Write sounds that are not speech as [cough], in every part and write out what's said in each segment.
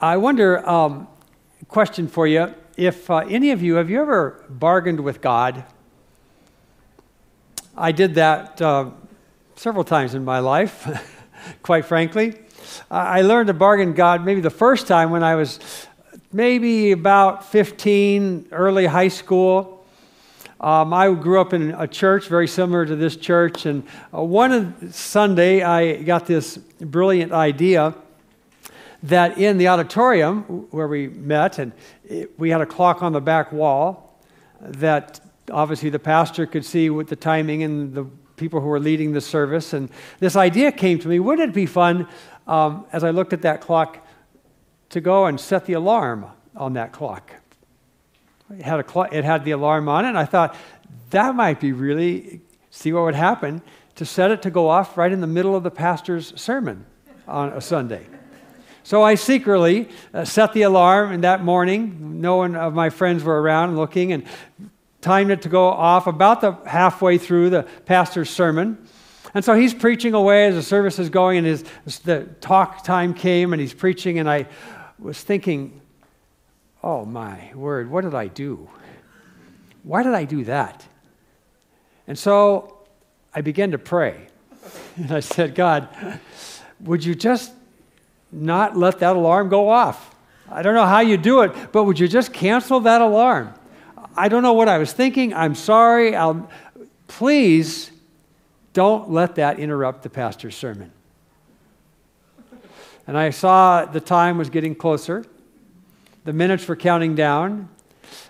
I wonder, um, question for you if uh, any of you, have you ever bargained with God? I did that uh, several times in my life, [laughs] quite frankly. I learned to bargain God maybe the first time when I was maybe about 15, early high school. Um, I grew up in a church very similar to this church, and uh, one Sunday I got this brilliant idea that in the auditorium where we met, and it, we had a clock on the back wall that obviously the pastor could see with the timing and the people who were leading the service. And this idea came to me wouldn't it be fun um, as I looked at that clock to go and set the alarm on that clock? It had, a clock, it had the alarm on it, and I thought that might be really, see what would happen to set it to go off right in the middle of the pastor's sermon on a Sunday. So I secretly uh, set the alarm and that morning. No one of my friends were around looking and timed it to go off about the halfway through the pastor's sermon. And so he's preaching away as the service is going, and his, the talk time came, and he's preaching, and I was thinking, oh my word, what did I do? Why did I do that? And so I began to pray. [laughs] And I said, God, would you just not let that alarm go off? I don't know how you do it, but would you just cancel that alarm? I don't know what I was thinking. I'm sorry. I'll, please don't let that interrupt the pastor's sermon. And I saw the time was getting closer. The minutes were counting down.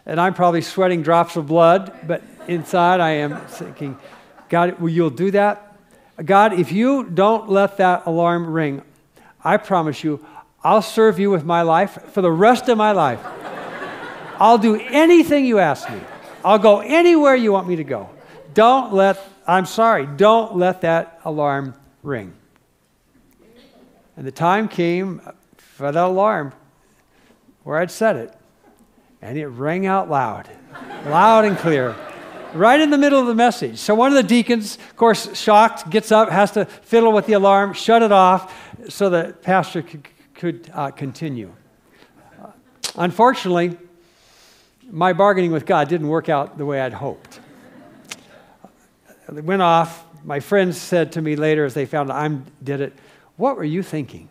And I'm probably sweating drops of blood, but inside I am thinking, God, will you do that? God, if you don't let that alarm ring, I promise you, I'll serve you with my life for the rest of my life. I'll do anything you ask me. I'll go anywhere you want me to go. Don't let, I'm sorry, don't let that alarm ring. And the time came for that alarm where I'd set it, and it rang out loud, loud and clear, right in the middle of the message. So one of the deacons, of course, shocked, gets up, has to fiddle with the alarm, shut it off so the pastor could, could uh, continue. Unfortunately, my bargaining with God didn't work out the way I'd hoped. It went off. My friends said to me later as they found I did it, What were you thinking?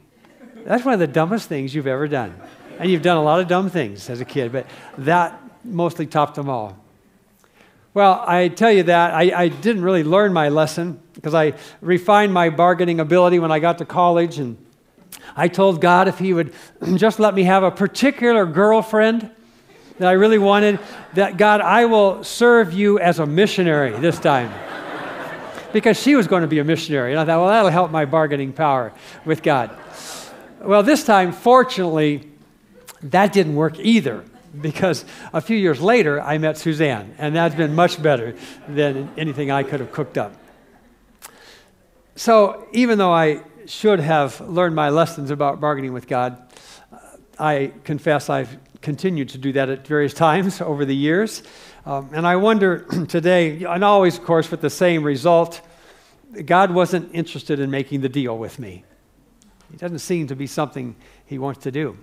That's one of the dumbest things you've ever done. And you've done a lot of dumb things as a kid, but that mostly topped them all. Well, I tell you that I, I didn't really learn my lesson because I refined my bargaining ability when I got to college. And I told God if He would [clears throat] just let me have a particular girlfriend that I really wanted, that God, I will serve you as a missionary this time. because she was going to be a missionary. And I thought, well, that'll help my bargaining power with God. Well, this time, fortunately, that didn't work either because a few years later, I met Suzanne, and that's been much better than anything I could have cooked up. So, even though I should have learned my lessons about bargaining with God, I confess I've continued to do that at various [laughs] times over the years. Um, and I wonder [clears throat] today, and always, of course, with the same result, God wasn't interested in making the deal with me. It doesn't seem to be something He wants to do.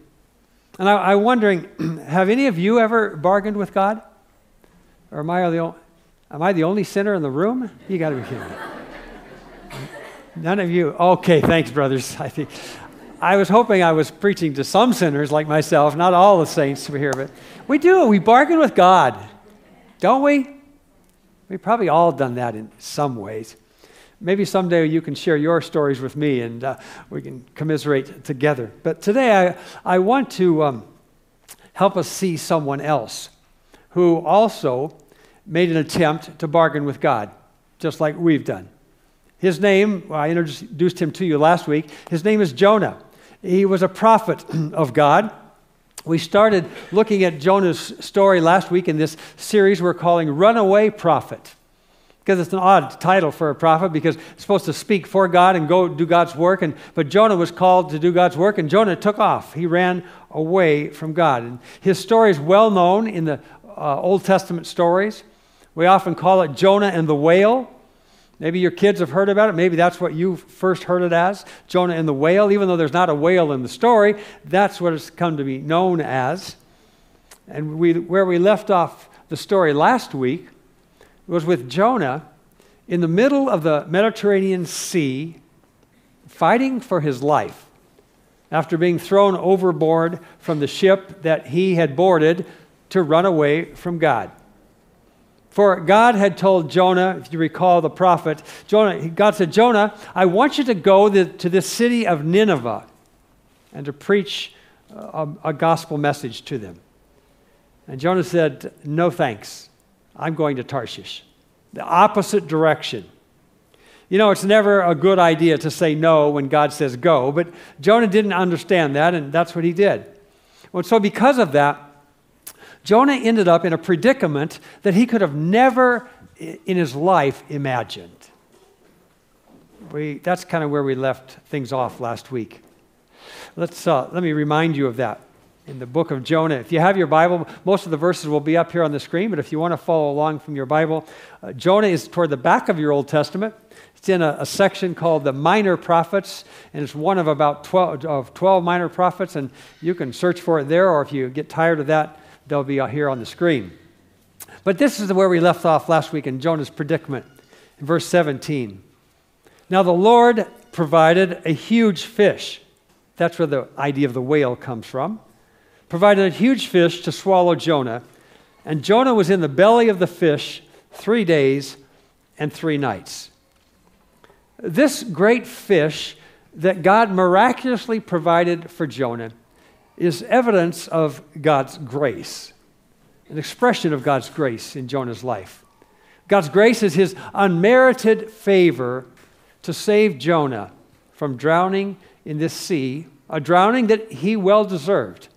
And I, am wondering, [clears throat] have any of you ever bargained with God? Or am I the, only, am I the only sinner in the room? You got to be kidding me. None of you. Okay, thanks, brothers. [laughs] I think I was hoping I was preaching to some sinners like myself, not all the saints here, but we do. We bargain with God, don't we? We've probably all done that in some ways. Maybe someday you can share your stories with me and uh, we can commiserate together. But today I, I want to um, help us see someone else who also made an attempt to bargain with God, just like we've done. His name, I introduced him to you last week. His name is Jonah. He was a prophet [clears throat] of God. We started looking at Jonah's story last week in this series we're calling Runaway Prophet. Because it's an odd title for a prophet because it's supposed to speak for God and go do God's work. And, but Jonah was called to do God's work, and Jonah took off. He ran away from God. And his story is well known in the uh, Old Testament stories. We often call it Jonah and the whale. Maybe your kids have heard about it. Maybe that's what you first heard it as Jonah and the whale. Even though there's not a whale in the story, that's what it's come to be known as. And we, where we left off the story last week was with Jonah in the middle of the Mediterranean Sea, fighting for his life after being thrown overboard from the ship that he had boarded to run away from God. For God had told Jonah, if you recall the prophet, Jonah, God said, Jonah, I want you to go to this city of Nineveh and to preach a, a gospel message to them. And Jonah said, No thanks. I'm going to Tarshish, the opposite direction. You know, it's never a good idea to say no when God says go, but Jonah didn't understand that, and that's what he did. Well, so because of that, Jonah ended up in a predicament that he could have never in his life imagined. We, that's kind of where we left things off last week. Let's, uh, let me remind you of that in the book of Jonah. If you have your Bible, most of the verses will be up here on the screen, but if you want to follow along from your Bible, uh, Jonah is toward the back of your Old Testament. It's in a, a, section called the Minor Prophets, and it's one of about 12, of 12 minor prophets, and you can search for it there, or if you get tired of that, they'll be here on the screen. But this is where we left off last week in Jonah's predicament, in verse 17. Now the Lord provided a huge fish. That's where the idea of the whale comes from. Provided a huge fish to swallow Jonah, and Jonah was in the belly of the fish three days and three nights. This great fish that God miraculously provided for Jonah is evidence of God's grace, an expression of God's grace in Jonah's life. God's grace is his unmerited favor to save Jonah from drowning in this sea, a drowning that he well deserved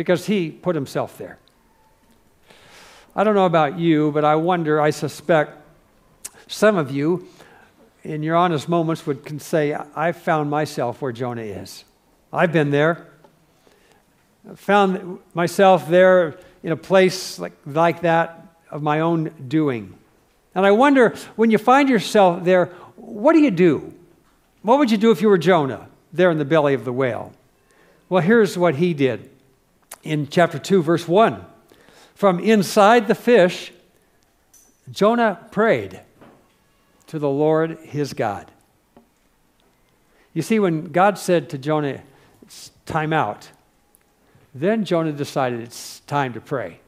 because he put himself there. I don't know about you, but I wonder, I suspect some of you in your honest moments would can say, I found myself where Jonah is. I've been there. I found myself there in a place like, like that of my own doing. And I wonder, when you find yourself there, what do you do? What would you do if you were Jonah there in the belly of the whale? Well, here's what he did in chapter 2, verse 1. From inside the fish, Jonah prayed to the Lord his God. You see, when God said to Jonah, it's time out, then Jonah decided it's time to pray.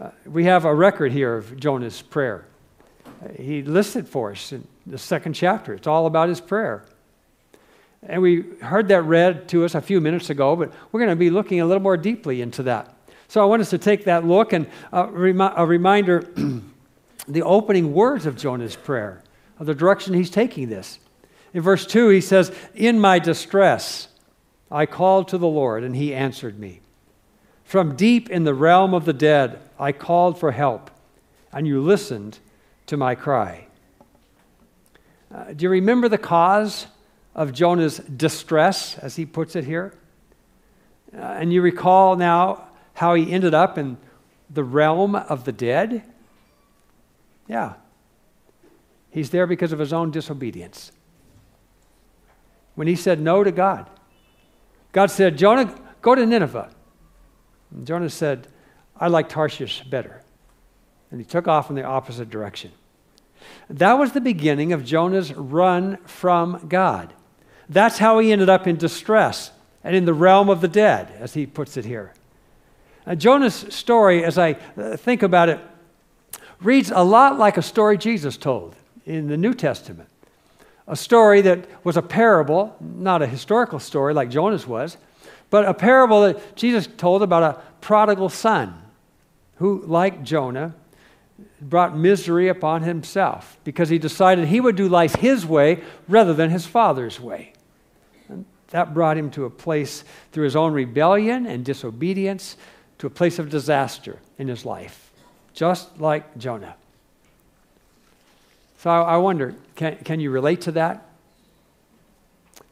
Uh, we have a record here of Jonah's prayer. Uh, he listed for us in the second chapter. It's all about his prayer. And we heard that read to us a few minutes ago, but we're going to be looking a little more deeply into that. So I want us to take that look and uh, remi- a reminder [clears throat] the opening words of Jonah's prayer, of the direction he's taking this. In verse 2, he says, In my distress, I called to the Lord, and he answered me. From deep in the realm of the dead, I called for help, and you listened to my cry. Uh, do you remember the cause of Jonah's distress, as he puts it here? Uh, and you recall now how he ended up in the realm of the dead? Yeah. He's there because of his own disobedience. When he said no to God, God said, Jonah, go to Nineveh. And Jonah said, I like Tarshish better. And he took off in the opposite direction. That was the beginning of Jonah's run from God. That's how he ended up in distress and in the realm of the dead, as he puts it here. Now, Jonah's story, as I uh, think about it, reads a lot like a story Jesus told in the New Testament. A story that was a parable, not a historical story like Jonah's was, but a parable that Jesus told about a prodigal son who, like Jonah, brought misery upon himself because he decided he would do life his way rather than his father's way. That brought him to a place through his own rebellion and disobedience to a place of disaster in his life just like Jonah. So I, wonder can, can you relate to that?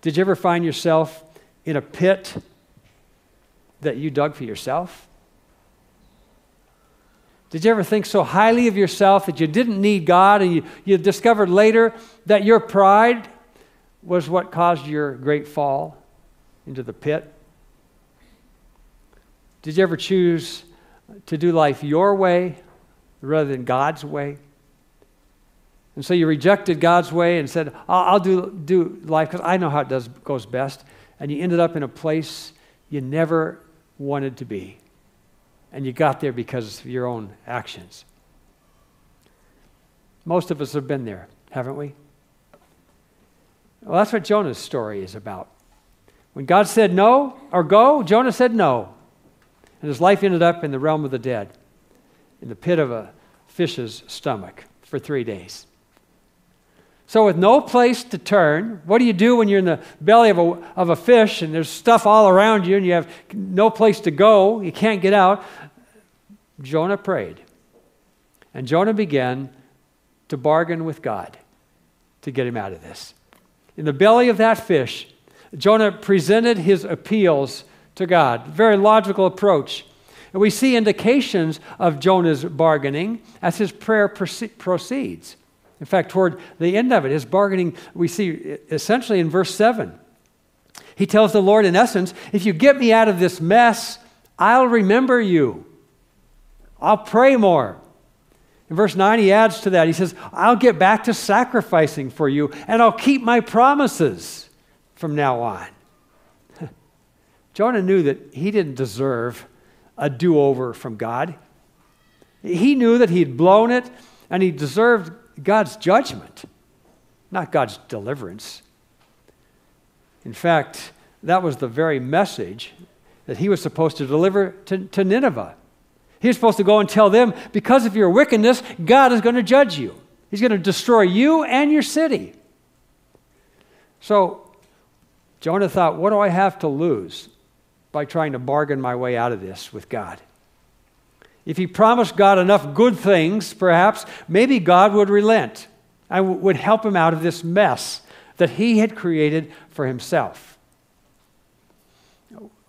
Did you ever find yourself in a pit that you dug for yourself? Did you ever think so highly of yourself that you didn't need God and you, you discovered later that your pride was what caused your great fall into the pit? Did you ever choose to do life your way rather than God's way? And so you rejected God's way and said, I'll, I'll do, do life because I know how it does, goes best. And you ended up in a place you never wanted to be. And you got there because of your own actions. Most of us have been there, haven't we? Well, that's what Jonah's story is about. When God said no or go, Jonah said no. And his life ended up in the realm of the dead, in the pit of a fish's stomach for three days. So, with no place to turn, what do you do when you're in the belly of a, of a fish and there's stuff all around you and you have no place to go? You can't get out. Jonah prayed. And Jonah began to bargain with God to get him out of this. In the belly of that fish, Jonah presented his appeals to God. Very logical approach. And we see indications of Jonah's bargaining as his prayer proceeds. In fact, toward the end of it, his bargaining, we see essentially in verse 7. He tells the Lord, in essence, if you get me out of this mess, I'll remember you. I'll pray more. In verse 9, he adds to that. He says, I'll get back to sacrificing for you, and I'll keep my promises from now on. [laughs] Jonah knew that he didn't deserve a do over from God. He knew that he'd blown it, and he deserved God's judgment, not God's deliverance. In fact, that was the very message that he was supposed to deliver to, to Nineveh. He was supposed to go and tell them, because of your wickedness, God is going to judge you. He's going to destroy you and your city. So Jonah thought, what do I have to lose by trying to bargain my way out of this with God? If he promised God enough good things, perhaps, maybe God would relent and would help him out of this mess that he had created for himself.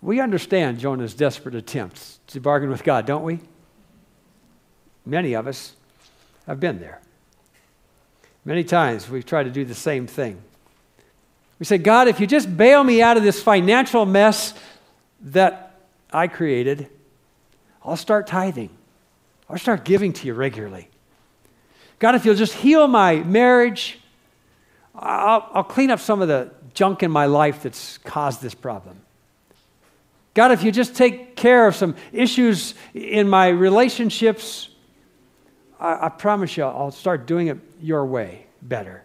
We understand Jonah's desperate attempts to bargain with God, don't we? Many of us have been there. Many times we've tried to do the same thing. We say, God, if you just bail me out of this financial mess that I created, I'll start tithing. I'll start giving to you regularly. God, if you'll just heal my marriage, I'll, I'll clean up some of the junk in my life that's caused this problem. God, if you just take care of some issues in my relationships, I, I promise you I'll start doing it your way better.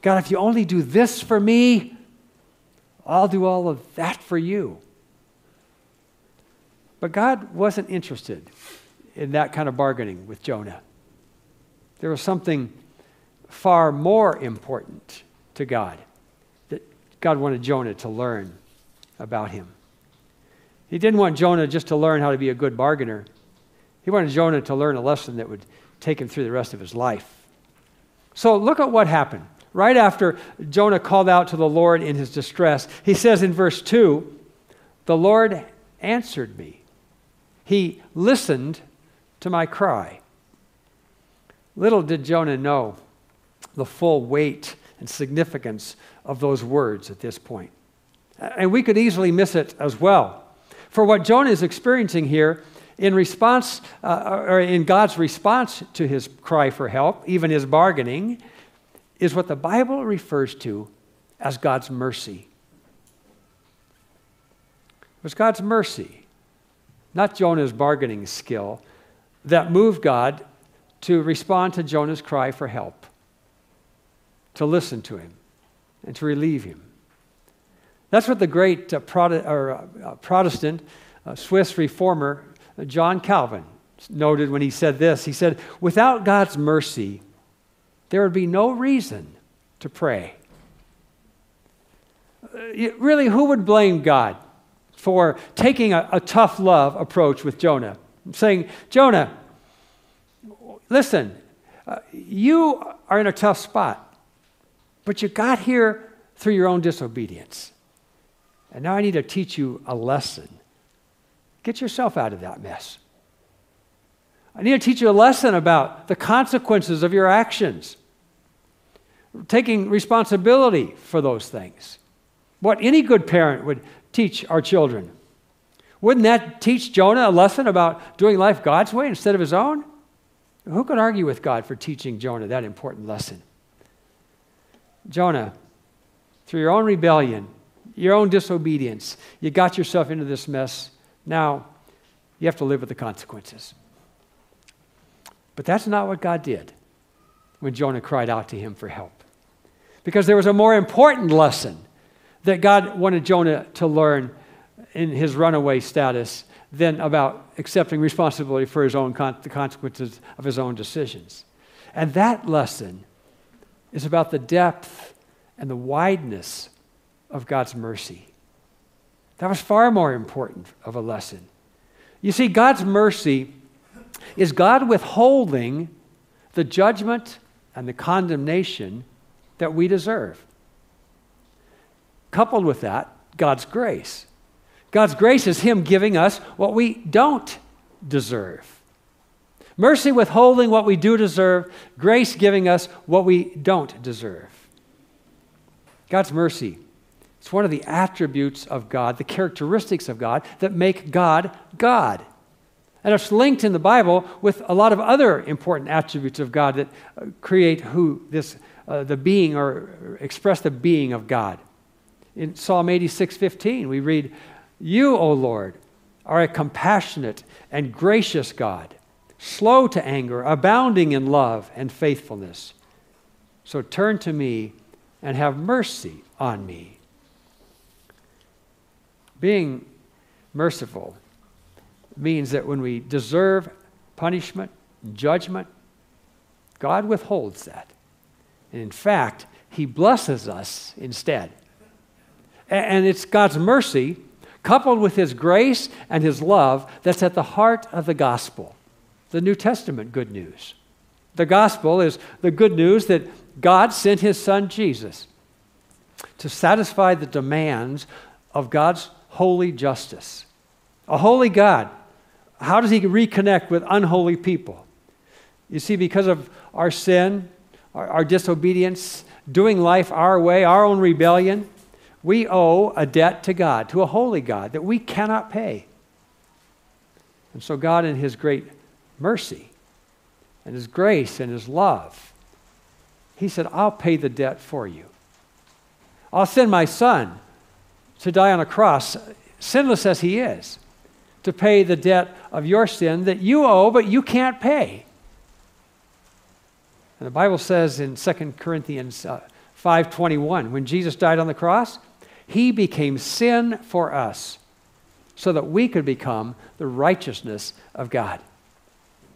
God, if you only do this for me, I'll do all of that for you. But God wasn't interested in that kind of bargaining with Jonah. There was something far more important to God that God wanted Jonah to learn about him. He didn't want Jonah just to learn how to be a good bargainer. He wanted Jonah to learn a lesson that would take him through the rest of his life. So look at what happened. Right after Jonah called out to the Lord in his distress, he says in verse 2 The Lord answered me. He listened to my cry. Little did Jonah know the full weight and significance of those words at this point. And we could easily miss it as well. For what Jonah is experiencing here, in response, uh, or in God's response to his cry for help, even his bargaining, is what the Bible refers to as God's mercy. It was God's mercy not Jonah's bargaining skill, that moved God to respond to Jonah's cry for help, to listen to him, and to relieve him. That's what the great uh, or, uh, Protestant uh, Swiss reformer uh, John Calvin noted when he said this. He said, Without God's mercy, there would be no reason to pray. Uh, really, who would blame God? for taking a, a tough love approach with Jonah, saying, Jonah, listen, uh, you are in a tough spot, but you got here through your own disobedience. And now I need to teach you a lesson. Get yourself out of that mess. I need to teach you a lesson about the consequences of your actions, taking responsibility for those things. What any good parent would teach our children. Wouldn't that teach Jonah a lesson about doing life God's way instead of his own? Who could argue with God for teaching Jonah that important lesson? Jonah, through your own rebellion, your own disobedience, you got yourself into this mess. Now, you have to live with the consequences. But that's not what God did when Jonah cried out to him for help. Because there was a more important lesson that God wanted Jonah to learn in his runaway status than about accepting responsibility for his own con- the consequences of his own decisions. And that lesson is about the depth and the wideness of God's mercy. That was far more important of a lesson. You see, God's mercy is God withholding the judgment and the condemnation that we deserve. Coupled with that, God's grace. God's grace is Him giving us what we don't deserve. Mercy withholding what we do deserve, grace giving us what we don't deserve. God's mercy. It's one of the attributes of God, the characteristics of God that make God God. And it's linked in the Bible with a lot of other important attributes of God that uh, create who this, uh, the being or express the being of God. In Psalm 86 15, we read, You, O Lord, are a compassionate and gracious God, slow to anger, abounding in love and faithfulness. So turn to me and have mercy on me. Being merciful means that when we deserve punishment, judgment, God withholds that. And in fact, He blesses us instead. And it's God's mercy coupled with His grace and His love that's at the heart of the gospel, the New Testament good news. The gospel is the good news that God sent His Son Jesus to satisfy the demands of God's holy justice. A holy God, how does He reconnect with unholy people? You see, because of our sin, our, our disobedience, doing life our way, our own rebellion, we owe a debt to God, to a holy God, that we cannot pay. And so, God, in His great mercy and His grace and His love, He said, I'll pay the debt for you. I'll send my Son to die on a cross, sinless as He is, to pay the debt of your sin that you owe, but you can't pay. And the Bible says in 2 Corinthians uh, 5:21, when Jesus died on the cross, he became sin for us so that we could become the righteousness of God.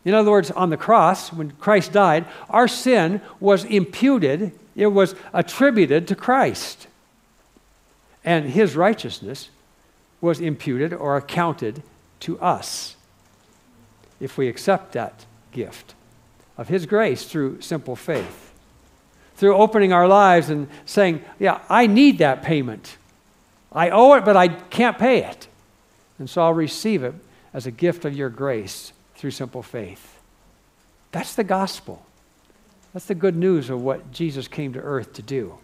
In other words, on the cross, when Christ died, our sin was imputed, it was attributed to Christ. And his righteousness was imputed or accounted to us if we accept that gift of his grace through simple faith. Through opening our lives and saying, Yeah, I need that payment. I owe it, but I can't pay it. And so I'll receive it as a gift of your grace through simple faith. That's the gospel. That's the good news of what Jesus came to earth to do.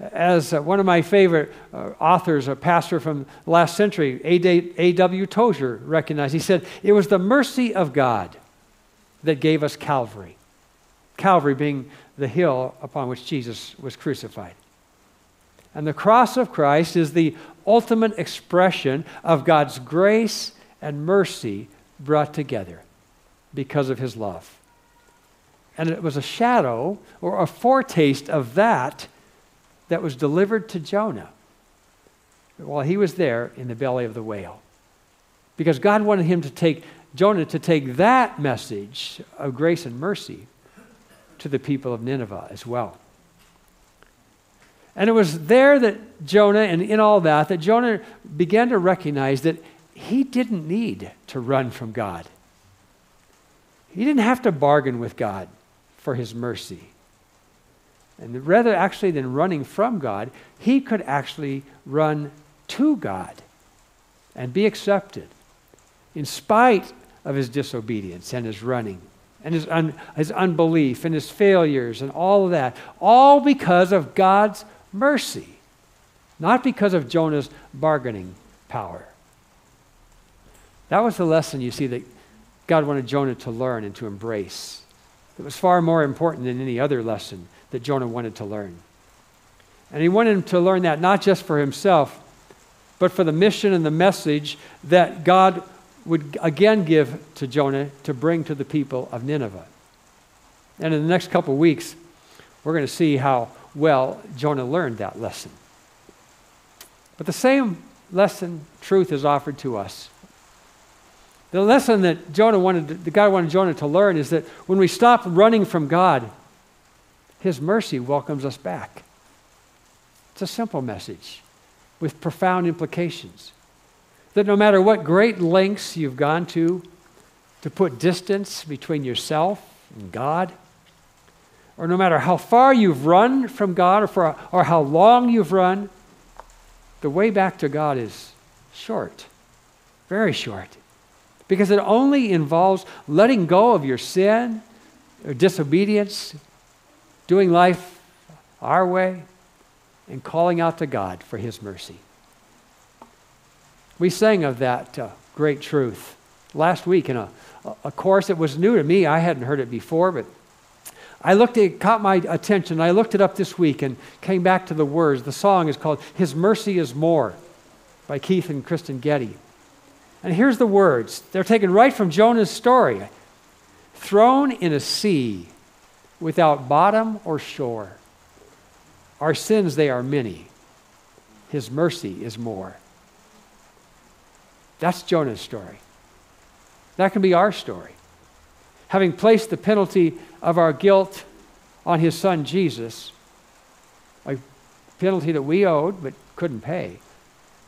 As uh, one of my favorite uh, authors, a pastor from last century, A.W. Tozer, recognized, he said, It was the mercy of God that gave us Calvary. Calvary being the hill upon which Jesus was crucified. And the cross of Christ is the ultimate expression of God's grace and mercy brought together because of his love. And it was a shadow or a foretaste of that that was delivered to Jonah while he was there in the belly of the whale. Because God wanted him to take Jonah to take that message of grace and mercy to the people of Nineveh as well. And it was there that Jonah, and in all that, that Jonah began to recognize that he didn't need to run from God. He didn't have to bargain with God for his mercy. And rather, actually, than running from God, he could actually run to God and be accepted in spite of his disobedience and his running and his, un, his unbelief and his failures and all of that, all because of God's mercy, not because of Jonah's bargaining power. That was the lesson you see that God wanted Jonah to learn and to embrace. It was far more important than any other lesson that Jonah wanted to learn. And he wanted to learn that not just for himself, but for the mission and the message that God would again give to Jonah to bring to the people of Nineveh. And in the next couple weeks, we're going to see how well Jonah learned that lesson. But the same lesson, truth, is offered to us. The lesson that Jonah wanted, the God wanted Jonah to learn is that when we stop running from God, His mercy welcomes us back. It's a simple message with profound implications. That no matter what great lengths you've gone to to put distance between yourself and God, or no matter how far you've run from God or, for, or how long you've run, the way back to God is short, very short because it only involves letting go of your sin or disobedience, doing life our way, and calling out to God for His mercy. We sang of that uh, great truth last week in a, a course that was new to me. I hadn't heard it before, but I looked it caught my attention. I looked it up this week and came back to the words. The song is called His Mercy is More by Keith and Kristyn Getty. And here's the words they're taken right from Jonah's story thrown in a sea without bottom or shore. Our sins, they are many. His mercy is more. That's Jonah's story. That can be our story. Having placed the penalty of our guilt on his son Jesus, a penalty that we owed but couldn't pay,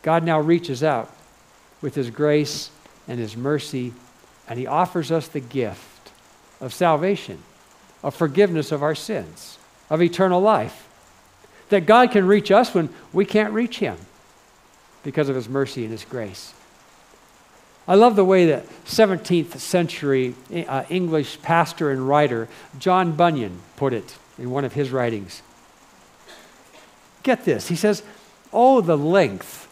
God now reaches out with His grace and His mercy, and He offers us the gift of salvation, of forgiveness of our sins, of eternal life. That God can reach us when we can't reach Him because of His mercy and His grace. I love the way that 17th century uh, English pastor and writer John Bunyan put it in one of his writings. Get this. He says, Oh, the length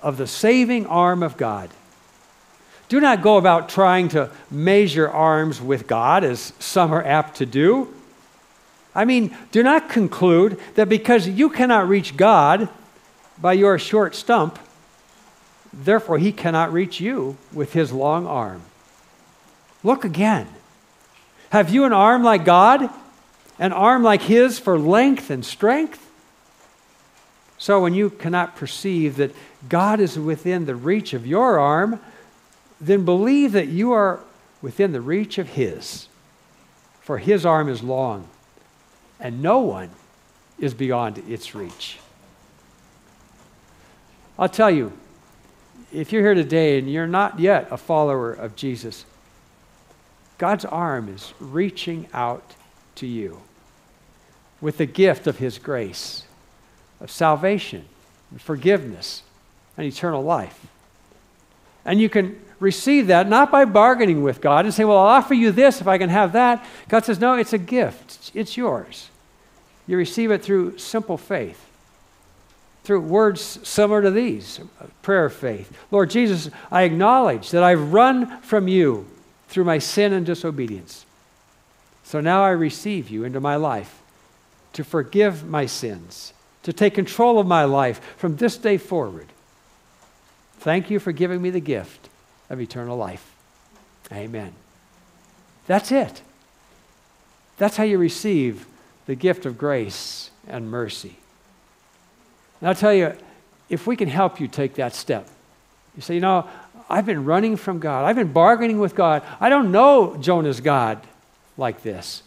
of the saving arm of God. Do not go about trying to measure arms with God, as some are apt to do. I mean, do not conclude that because you cannot reach God by your short stump, therefore he cannot reach you with his long arm. Look again. Have you an arm like God? An arm like his for length and strength? So when you cannot perceive that God is within the reach of your arm, then believe that you are within the reach of His. For His arm is long, and no one is beyond its reach. I'll tell you, if you're here today and you're not yet a follower of Jesus, God's arm is reaching out to you with the gift of His grace, of salvation, and forgiveness, and eternal life. And you can receive that not by bargaining with God and say, Well, I'll offer you this if I can have that. God says, No, it's a gift, it's yours. You receive it through simple faith, through words similar to these prayer of faith. Lord Jesus, I acknowledge that I've run from you through my sin and disobedience. So now I receive you into my life to forgive my sins, to take control of my life from this day forward. Thank you for giving me the gift of eternal life. Amen. That's it. That's how you receive the gift of grace and mercy. And I'll tell you, if we can help you take that step, you say, you know, I've been running from God, I've been bargaining with God, I don't know Jonah's God like this.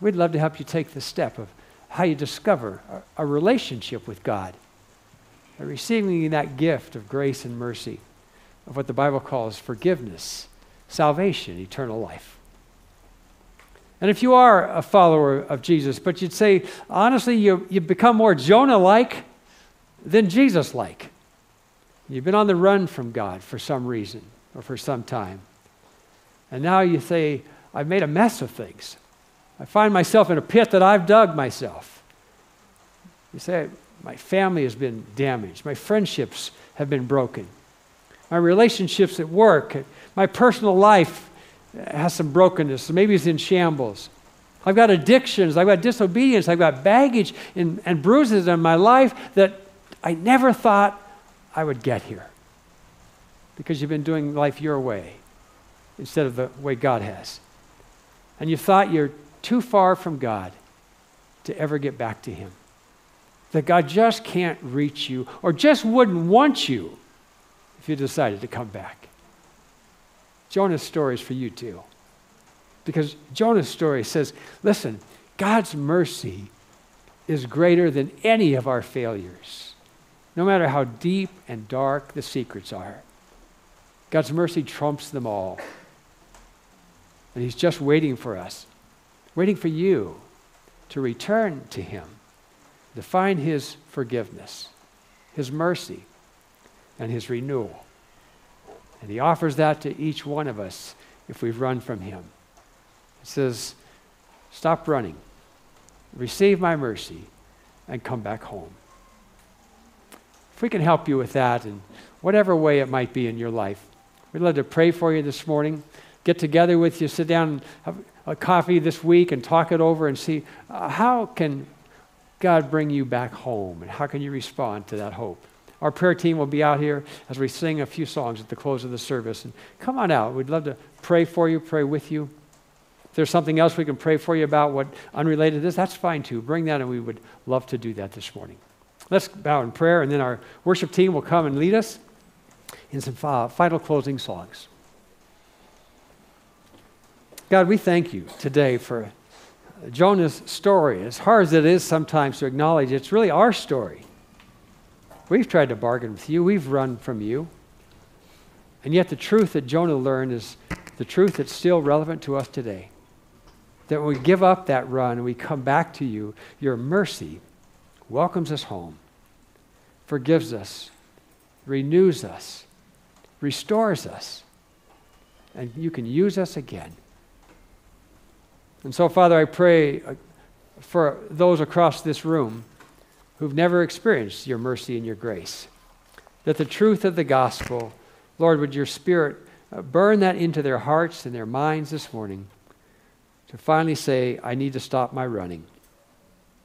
We'd love to help you take the step of how you discover a, a relationship with God by receiving that gift of grace and mercy, of what the Bible calls forgiveness, salvation, eternal life. And if you are a follower of Jesus, but you'd say, honestly, you, you become more Jonah like than Jesus like. You've been on the run from God for some reason or for some time. And now you say, I've made a mess of things. I find myself in a pit that I've dug myself. You say, My family has been damaged. My friendships have been broken. My relationships at work, my personal life has some brokenness. Maybe it's in shambles. I've got addictions. I've got disobedience. I've got baggage and, and bruises in my life that I never thought I would get here because you've been doing life your way instead of the way God has. And you thought you're too far from God to ever get back to Him. That God just can't reach you or just wouldn't want you if you decided to come back. Jonah's story is for you too. Because Jonah's story says, listen, God's mercy is greater than any of our failures, no matter how deep and dark the secrets are. God's mercy trumps them all. And He's just waiting for us, waiting for you to return to Him, to find His forgiveness, His mercy, and His renewal. And He offers that to each one of us if we've run from Him. He says, Stop running, receive my mercy, and come back home. If we can help you with that in whatever way it might be in your life, we'd love to pray for you this morning get together with you, sit down have a coffee this week and talk it over and see uh, how can God bring you back home and how can you respond to that hope. Our prayer team will be out here as we sing a few songs at the close of the service. And come on out. We'd love to pray for you, pray with you. If there's something else we can pray for you about what unrelated this, that's fine too. Bring that and we would love to do that this morning. Let's bow in prayer and then our worship team will come and lead us in some final closing songs. God, we thank you today for Jonah's story. As hard as it is sometimes to acknowledge, it's really our story. We've tried to bargain with you, we've run from you. And yet, the truth that Jonah learned is the truth that's still relevant to us today. That when we give up that run and we come back to you, your mercy welcomes us home, forgives us, renews us, restores us, and you can use us again. And so, Father, I pray uh, for those across this room who've never experienced your mercy and your grace, that the truth of the gospel, Lord, would your Spirit uh, burn that into their hearts and their minds this morning to finally say, I need to stop my running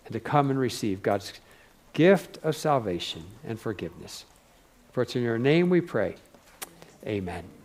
and to come and receive God's gift of salvation and forgiveness. For it's in your name we pray. Amen.